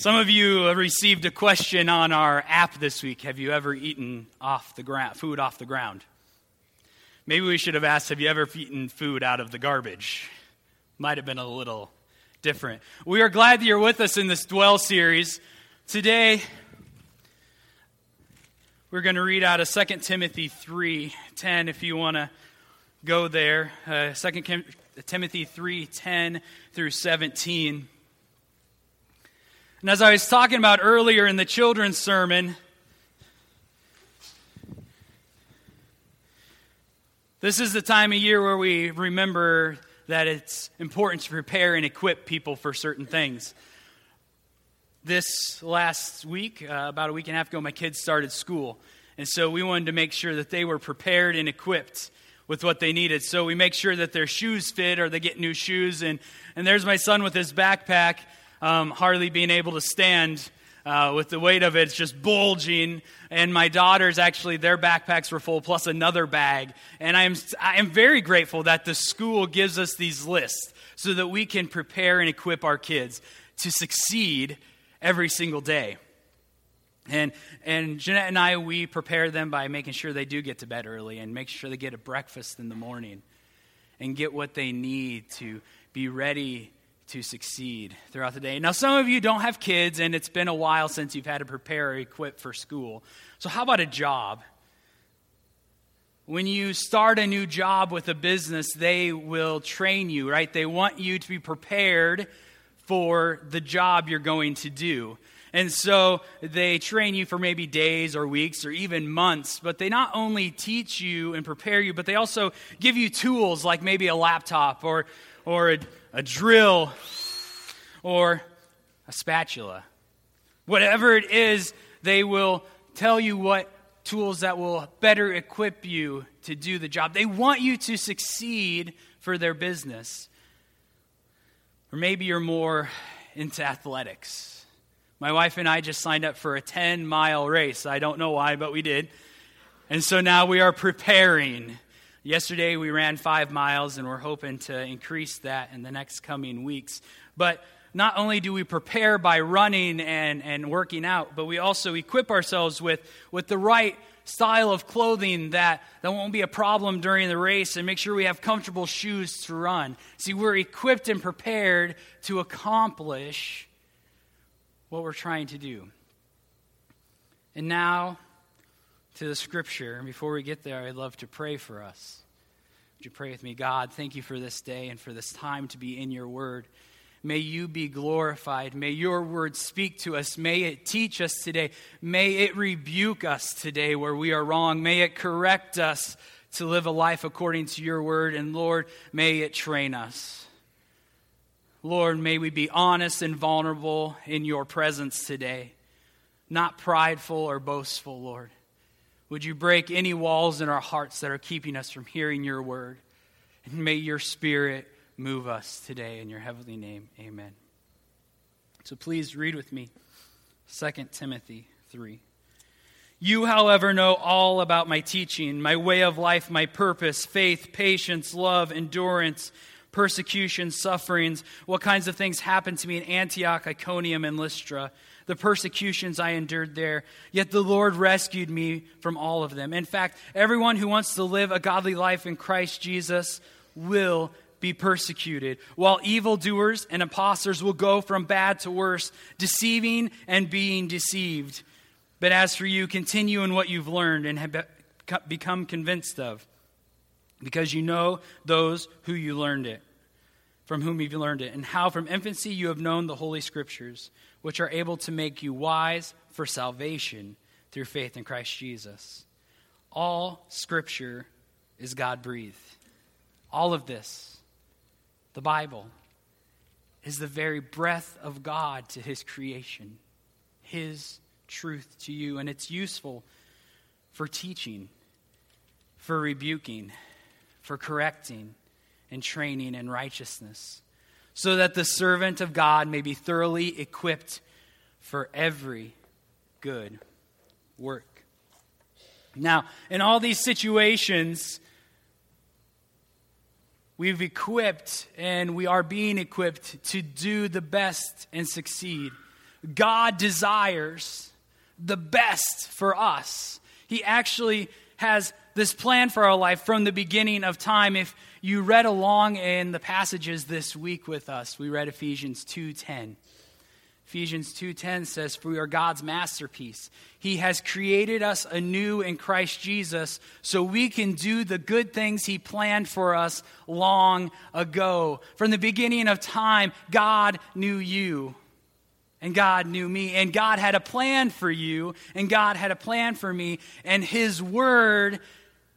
Some of you received a question on our app this week. Have you ever eaten off the ground, food off the ground? Maybe we should have asked, have you ever eaten food out of the garbage? Might have been a little different. We are glad that you're with us in this Dwell series. Today, we're going to read out of 2 Timothy 3:10 if you want to go there. Uh, 2 Timothy 3:10 through 17. And as I was talking about earlier in the children's sermon, this is the time of year where we remember that it's important to prepare and equip people for certain things. This last week, uh, about a week and a half ago, my kids started school. And so we wanted to make sure that they were prepared and equipped with what they needed. So we make sure that their shoes fit or they get new shoes. And, and there's my son with his backpack um, hardly being able to stand uh, with the weight of it. It's just bulging. And my daughters, actually, their backpacks were full, plus another bag. And I am, I am very grateful that the school gives us these lists so that we can prepare and equip our kids to succeed every single day. And, and Jeanette and I, we prepare them by making sure they do get to bed early and make sure they get a breakfast in the morning and get what they need to be ready to succeed throughout the day. Now, some of you don't have kids, and it's been a while since you've had to prepare or equip for school. So, how about a job? When you start a new job with a business, they will train you, right? They want you to be prepared for the job you're going to do. And so they train you for maybe days or weeks or even months, but they not only teach you and prepare you, but they also give you tools like maybe a laptop or, or a, a drill or a spatula. Whatever it is, they will tell you what tools that will better equip you to do the job. They want you to succeed for their business. Or maybe you're more into athletics. My wife and I just signed up for a 10 mile race. I don't know why, but we did. And so now we are preparing Yesterday we ran five miles, and we're hoping to increase that in the next coming weeks. But not only do we prepare by running and, and working out, but we also equip ourselves with, with the right style of clothing that, that won't be a problem during the race and make sure we have comfortable shoes to run. See, we're equipped and prepared to accomplish what we're trying to do. And now, to the scripture. And before we get there, I'd love to pray for us. Would you pray with me? God, thank you for this day and for this time to be in your word. May you be glorified. May your word speak to us. May it teach us today. May it rebuke us today where we are wrong. May it correct us to live a life according to your word. And Lord, may it train us. Lord, may we be honest and vulnerable in your presence today, not prideful or boastful, Lord. Would you break any walls in our hearts that are keeping us from hearing your word? And may your spirit move us today in your heavenly name. Amen. So please read with me 2 Timothy 3. You, however, know all about my teaching, my way of life, my purpose, faith, patience, love, endurance, persecution, sufferings, what kinds of things happened to me in Antioch, Iconium, and Lystra the persecutions I endured there. Yet the Lord rescued me from all of them. In fact, everyone who wants to live a godly life in Christ Jesus will be persecuted, while evildoers and impostors will go from bad to worse, deceiving and being deceived. But as for you, continue in what you've learned and have become convinced of, because you know those who you learned it, from whom you've learned it, and how from infancy you have known the Holy Scriptures which are able to make you wise for salvation through faith in Christ Jesus. All scripture is God breathed. All of this, the Bible, is the very breath of God to his creation, his truth to you, and it's useful for teaching, for rebuking, for correcting, and training in righteousness so that the servant of God may be thoroughly equipped for every good work. Now, in all these situations, we've equipped and we are being equipped to do the best and succeed. God desires the best for us. He actually has this plan for our life from the beginning of time. If you read along in the passages this week with us, we read Ephesians 2:10. Ephesians 2:10 says, "For we are God's masterpiece. He has created us anew in Christ Jesus so we can do the good things he planned for us long ago. From the beginning of time, God knew you." And God knew me, and God had a plan for you, and God had a plan for me, and His Word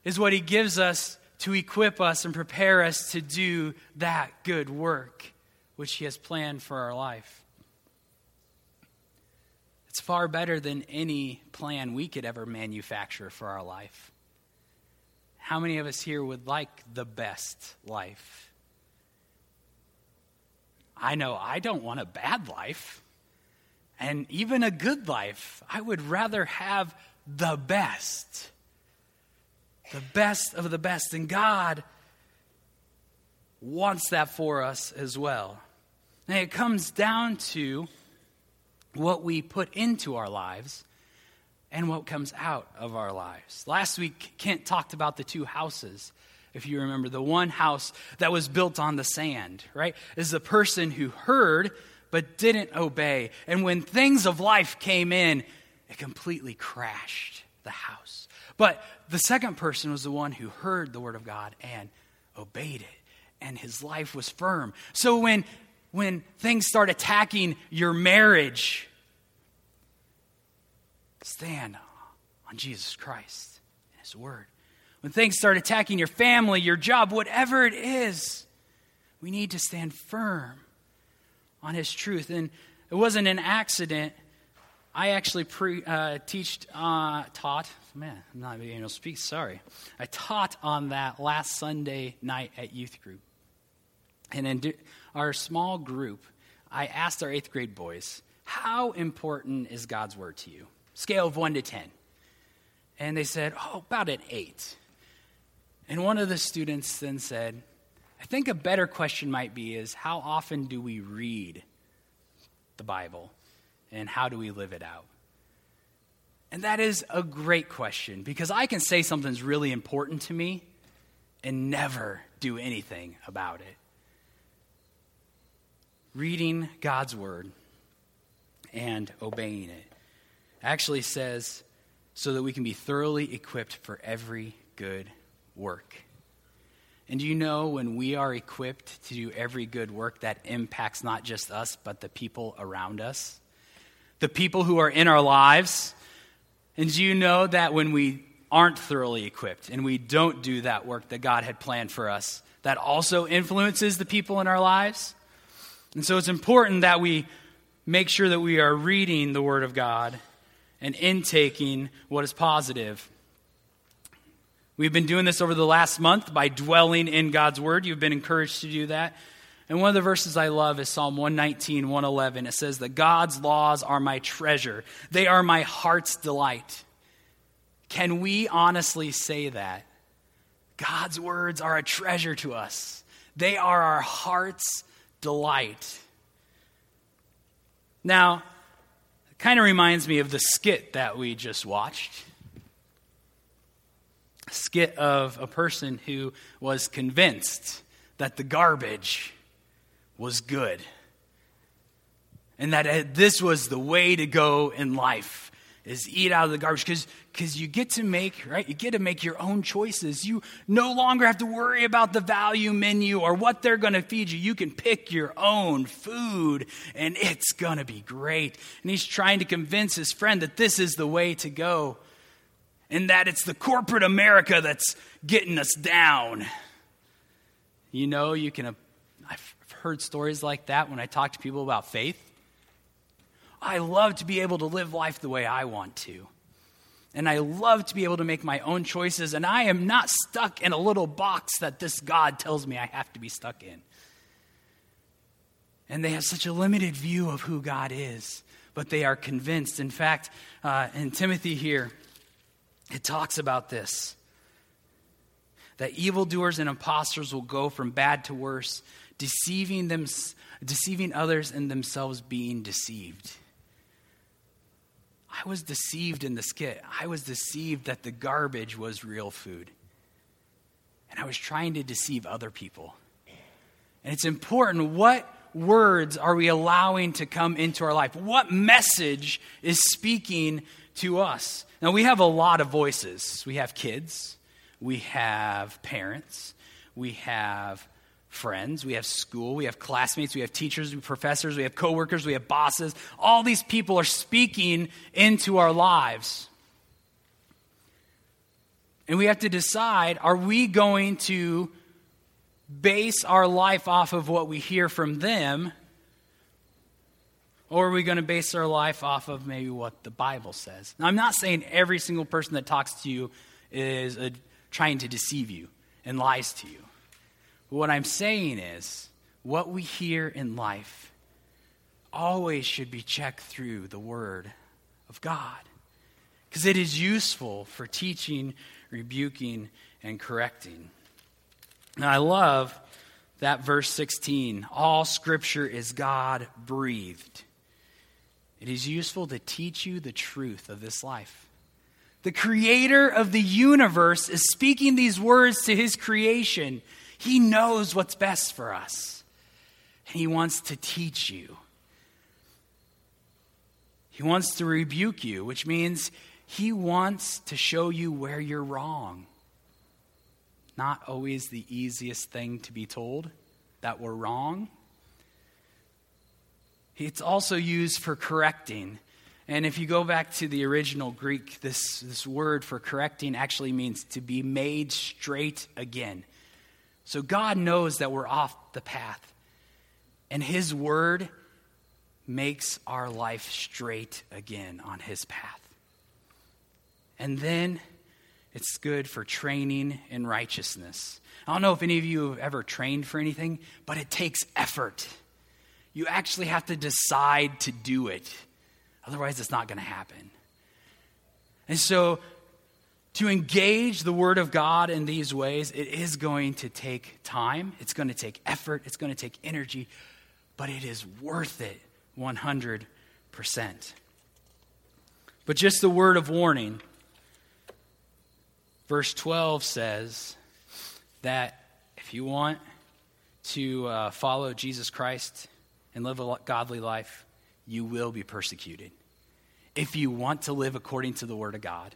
is what He gives us to equip us and prepare us to do that good work which He has planned for our life. It's far better than any plan we could ever manufacture for our life. How many of us here would like the best life? I know I don't want a bad life and even a good life. I would rather have the best. The best of the best. And God wants that for us as well. And it comes down to what we put into our lives and what comes out of our lives. Last week, Kent talked about the two houses. If you remember, the one house that was built on the sand, right, is the person who heard but didn't obey. And when things of life came in, it completely crashed the house. But the second person was the one who heard the word of God and obeyed it, and his life was firm. So when when things start attacking your marriage, stand on Jesus Christ and His Word. When things start attacking your family, your job, whatever it is, we need to stand firm on His truth. And it wasn't an accident. I actually pre, uh, teached, uh, taught, man, I'm not being able to speak, sorry. I taught on that last Sunday night at youth group. And in our small group, I asked our eighth grade boys, How important is God's word to you? Scale of 1 to 10. And they said, Oh, about an 8. And one of the students then said, I think a better question might be is how often do we read the Bible and how do we live it out? And that is a great question because I can say something's really important to me and never do anything about it reading God's word and obeying it. Actually says so that we can be thoroughly equipped for every good work. And do you know when we are equipped to do every good work, that impacts not just us, but the people around us? The people who are in our lives. And do you know that when we aren't thoroughly equipped and we don't do that work that God had planned for us, that also influences the people in our lives? And so it's important that we make sure that we are reading the Word of God and intaking what is positive. We've been doing this over the last month by dwelling in God's Word. You've been encouraged to do that. And one of the verses I love is Psalm 119, 111. It says that God's laws are my treasure, they are my heart's delight. Can we honestly say that? God's words are a treasure to us, they are our heart's delight. Now, it kind of reminds me of the skit that we just watched. A skit of a person who was convinced that the garbage was good. And that uh, this was the way to go in life is eat out of the garbage. Because because you get to make right you get to make your own choices. You no longer have to worry about the value menu or what they're going to feed you. You can pick your own food and it's going to be great. And he's trying to convince his friend that this is the way to go and that it's the corporate america that's getting us down. You know you can i've heard stories like that when i talk to people about faith I love to be able to live life the way I want to. And I love to be able to make my own choices. And I am not stuck in a little box that this God tells me I have to be stuck in. And they have such a limited view of who God is, but they are convinced. In fact, uh, in Timothy here, it talks about this that evildoers and impostors will go from bad to worse, deceiving, them, deceiving others and themselves being deceived. I was deceived in the skit. I was deceived that the garbage was real food. And I was trying to deceive other people. And it's important what words are we allowing to come into our life? What message is speaking to us? Now, we have a lot of voices. We have kids, we have parents, we have friends, we have school, we have classmates, we have teachers, we have professors, we have coworkers, we have bosses. All these people are speaking into our lives. And we have to decide are we going to base our life off of what we hear from them? Or are we going to base our life off of maybe what the Bible says? Now, I'm not saying every single person that talks to you is a, trying to deceive you and lies to you. What I'm saying is, what we hear in life always should be checked through the Word of God. Because it is useful for teaching, rebuking, and correcting. And I love that verse 16 all scripture is God breathed. It is useful to teach you the truth of this life. The creator of the universe is speaking these words to his creation. He knows what's best for us, and he wants to teach you. He wants to rebuke you, which means he wants to show you where you're wrong not always the easiest thing to be told that we're wrong. It's also used for correcting. And if you go back to the original Greek, this, this word for correcting actually means to be made straight again. So God knows that we're off the path. And His word makes our life straight again on His path. And then it's good for training in righteousness. I don't know if any of you have ever trained for anything, but it takes effort. You actually have to decide to do it. Otherwise, it's not going to happen. And so, to engage the Word of God in these ways, it is going to take time, it's going to take effort, it's going to take energy, but it is worth it 100%. But just the word of warning Verse 12 says that if you want to uh, follow Jesus Christ and live a godly life, you will be persecuted. If you want to live according to the Word of God,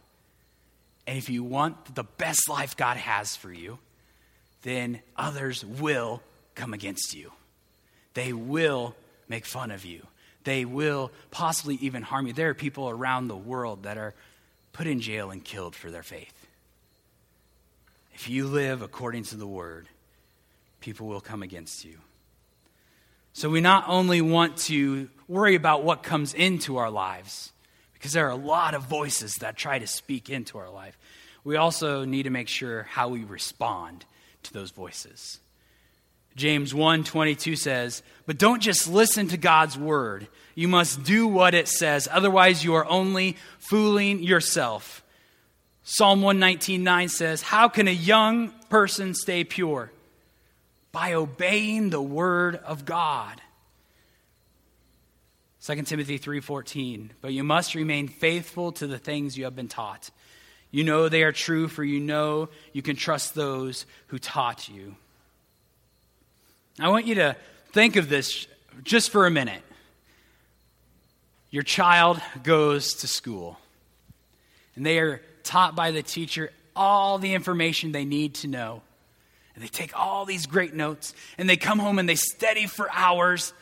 and if you want the best life God has for you, then others will come against you. They will make fun of you. They will possibly even harm you. There are people around the world that are put in jail and killed for their faith. If you live according to the word, people will come against you. So we not only want to worry about what comes into our lives, because there are a lot of voices that try to speak into our life, we also need to make sure how we respond to those voices. James 1:22 says, "But don't just listen to God's word. You must do what it says, otherwise you are only fooling yourself." Psalm 119.9 says, How can a young person stay pure? By obeying the word of God. 2 Timothy 3:14 But you must remain faithful to the things you have been taught. You know they are true for you know you can trust those who taught you. I want you to think of this just for a minute. Your child goes to school and they are taught by the teacher all the information they need to know. And they take all these great notes and they come home and they study for hours,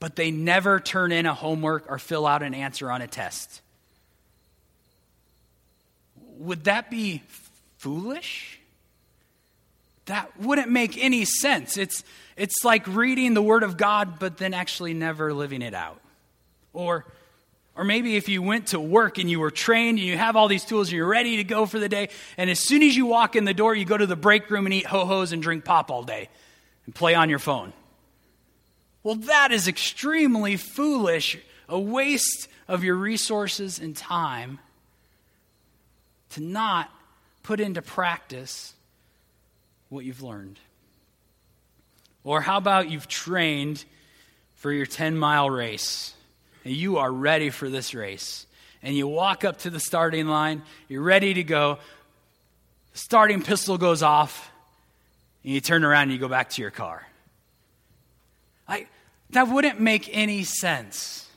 but they never turn in a homework or fill out an answer on a test. Would that be foolish? That wouldn't make any sense. It's, it's like reading the Word of God, but then actually never living it out. Or or maybe if you went to work and you were trained and you have all these tools and you're ready to go for the day, and as soon as you walk in the door, you go to the break room and eat ho hos and drink pop all day and play on your phone. Well, that is extremely foolish, a waste of your resources and time to not put into practice what you've learned. Or how about you've trained for your 10 mile race? and you are ready for this race. and you walk up to the starting line, you're ready to go, the starting pistol goes off, and you turn around and you go back to your car. Like, that wouldn't make any sense.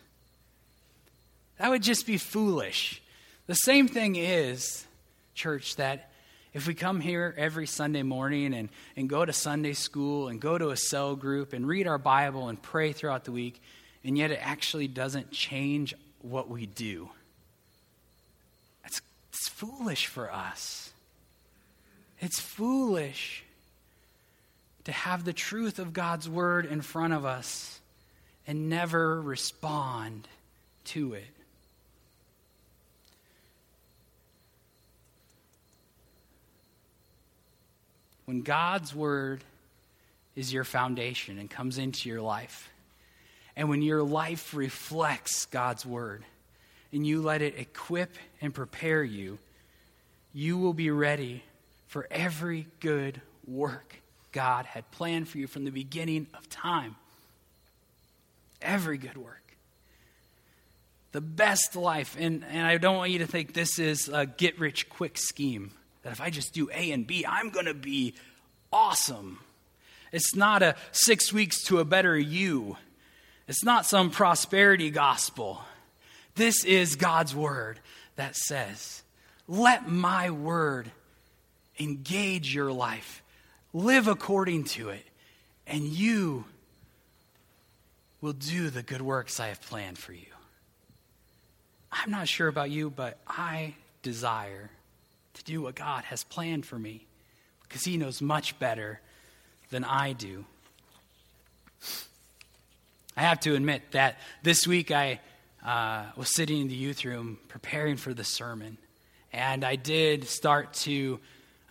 That would just be foolish. The same thing is, church, that if we come here every Sunday morning and, and go to Sunday school and go to a cell group and read our Bible and pray throughout the week, and yet it actually doesn't change what we do, it's, it's foolish for us. It's foolish to have the truth of God's word in front of us and never respond to it. When God's word is your foundation and comes into your life, and when your life reflects God's word, and you let it equip and prepare you, you will be ready for every good work God had planned for you from the beginning of time. Every good work. The best life. And, and I don't want you to think this is a get rich quick scheme. That if I just do A and B, I'm going to be awesome. It's not a six weeks to a better you. It's not some prosperity gospel. This is God's word that says, let my word engage your life live according to it, and you will do the good works I have planned for you. I'm not sure about you, but I desire to do what God has planned for me because He knows much better than I do. I have to admit that this week I uh, was sitting in the youth room preparing for the sermon, and I did start to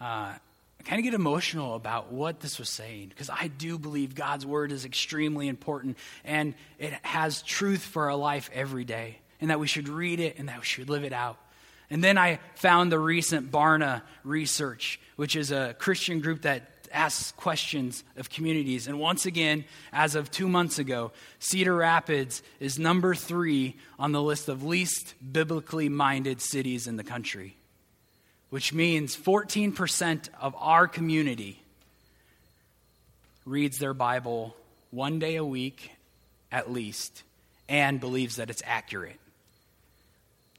uh, I kind of get emotional about what this was saying because I do believe God's word is extremely important and it has truth for our life every day, and that we should read it and that we should live it out. And then I found the recent Barna research, which is a Christian group that asks questions of communities. And once again, as of two months ago, Cedar Rapids is number three on the list of least biblically minded cities in the country which means 14% of our community reads their Bible one day a week at least and believes that it's accurate.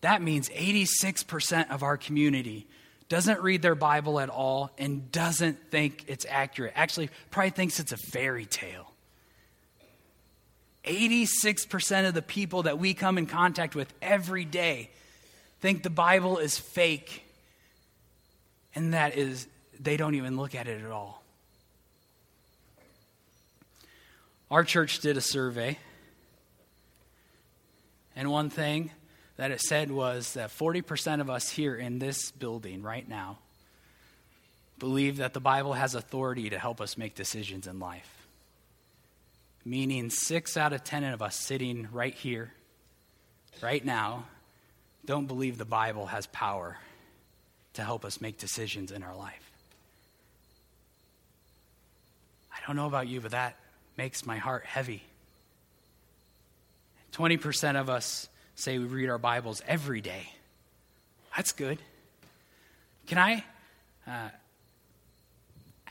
That means 86% of our community doesn't read their Bible at all and doesn't think it's accurate. Actually, probably thinks it's a fairy tale. 86% of the people that we come in contact with every day think the Bible is fake and that is, they don't even look at it at all. Our church did a survey, and one thing that it said was that 40% of us here in this building right now believe that the Bible has authority to help us make decisions in life. Meaning, six out of 10 of us sitting right here, right now, don't believe the Bible has power to help us make decisions in our life. I don't know about you, but that makes my heart heavy. 20% of us say we read our Bibles every day. That's good. Can I uh,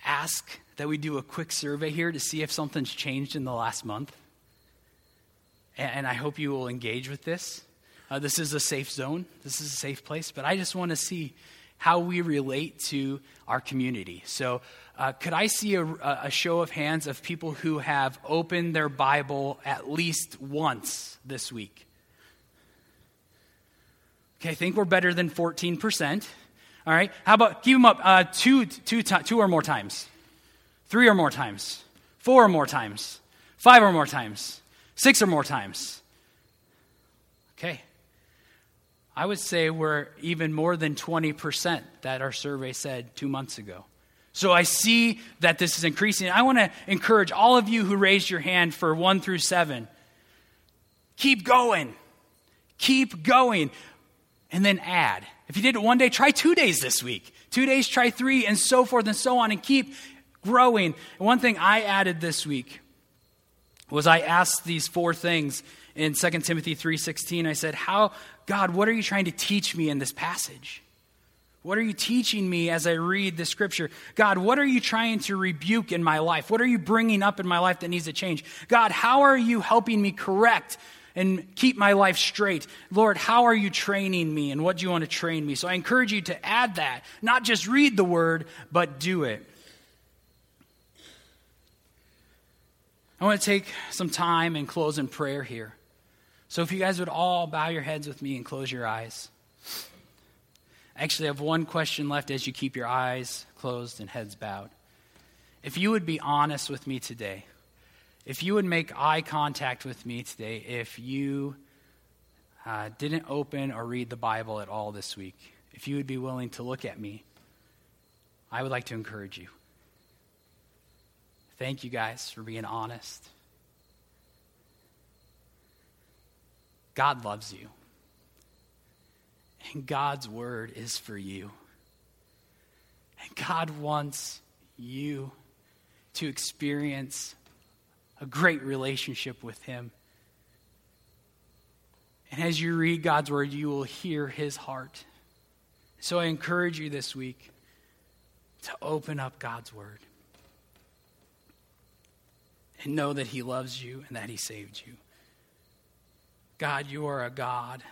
ask that we do a quick survey here to see if something's changed in the last month? And I hope you will engage with this. Uh, this is a safe zone, this is a safe place, but I just want to see how we relate to our community. So, uh, could I see a, a, show of hands of people who have opened their Bible at least once this week? Okay, I think we're better than 14%. All right, how about keep them up uh, two, two, two or more times, three or more times, four or more times, five or more times, six or more times. Okay, I would say we're even more than 20% that our survey said two months ago. So I see that this is increasing. I want to encourage all of you who raised your hand for one through seven keep going. Keep going. And then add. If you did it one day, try two days this week. Two days, try three, and so forth and so on, and keep growing. One thing I added this week was I asked these four things in 2 Timothy 3:16. I said, "How God, what are you trying to teach me in this passage?" What are you teaching me as I read the scripture? God, what are you trying to rebuke in my life? What are you bringing up in my life that needs to change? God, how are you helping me correct and keep my life straight? Lord, how are you training me and what do you want to train me? So I encourage you to add that. Not just read the word, but do it. I want to take some time and close in prayer here. So if you guys would all bow your heads with me and close your eyes. Actually, I have one question left as you keep your eyes closed and heads bowed. If you would be honest with me today, if you would make eye contact with me today, if you uh, didn't open or read the Bible at all this week, if you would be willing to look at me, I would like to encourage you. Thank you guys for being honest. God loves you. And God's word is for you. And God wants you to experience a great relationship with Him. And as you read God's word, you will hear His heart. So I encourage you this week to open up God's word and know that He loves you and that He saved you. God, you are a God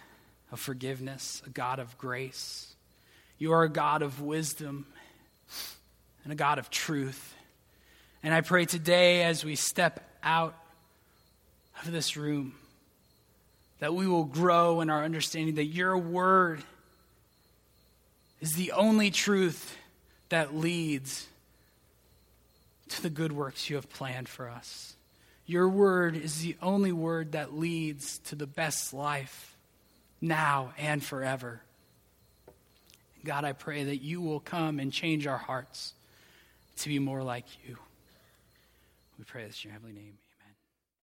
of forgiveness, a God of grace. You are a God of wisdom and a God of truth. And I pray today as we step out of this room that we will grow in our understanding that your word is the only truth that leads to the good works you have planned for us. Your word is the only word that leads to the best life now and forever. God, I pray that you will come and change our hearts to be more like you. We pray this in your heavenly name.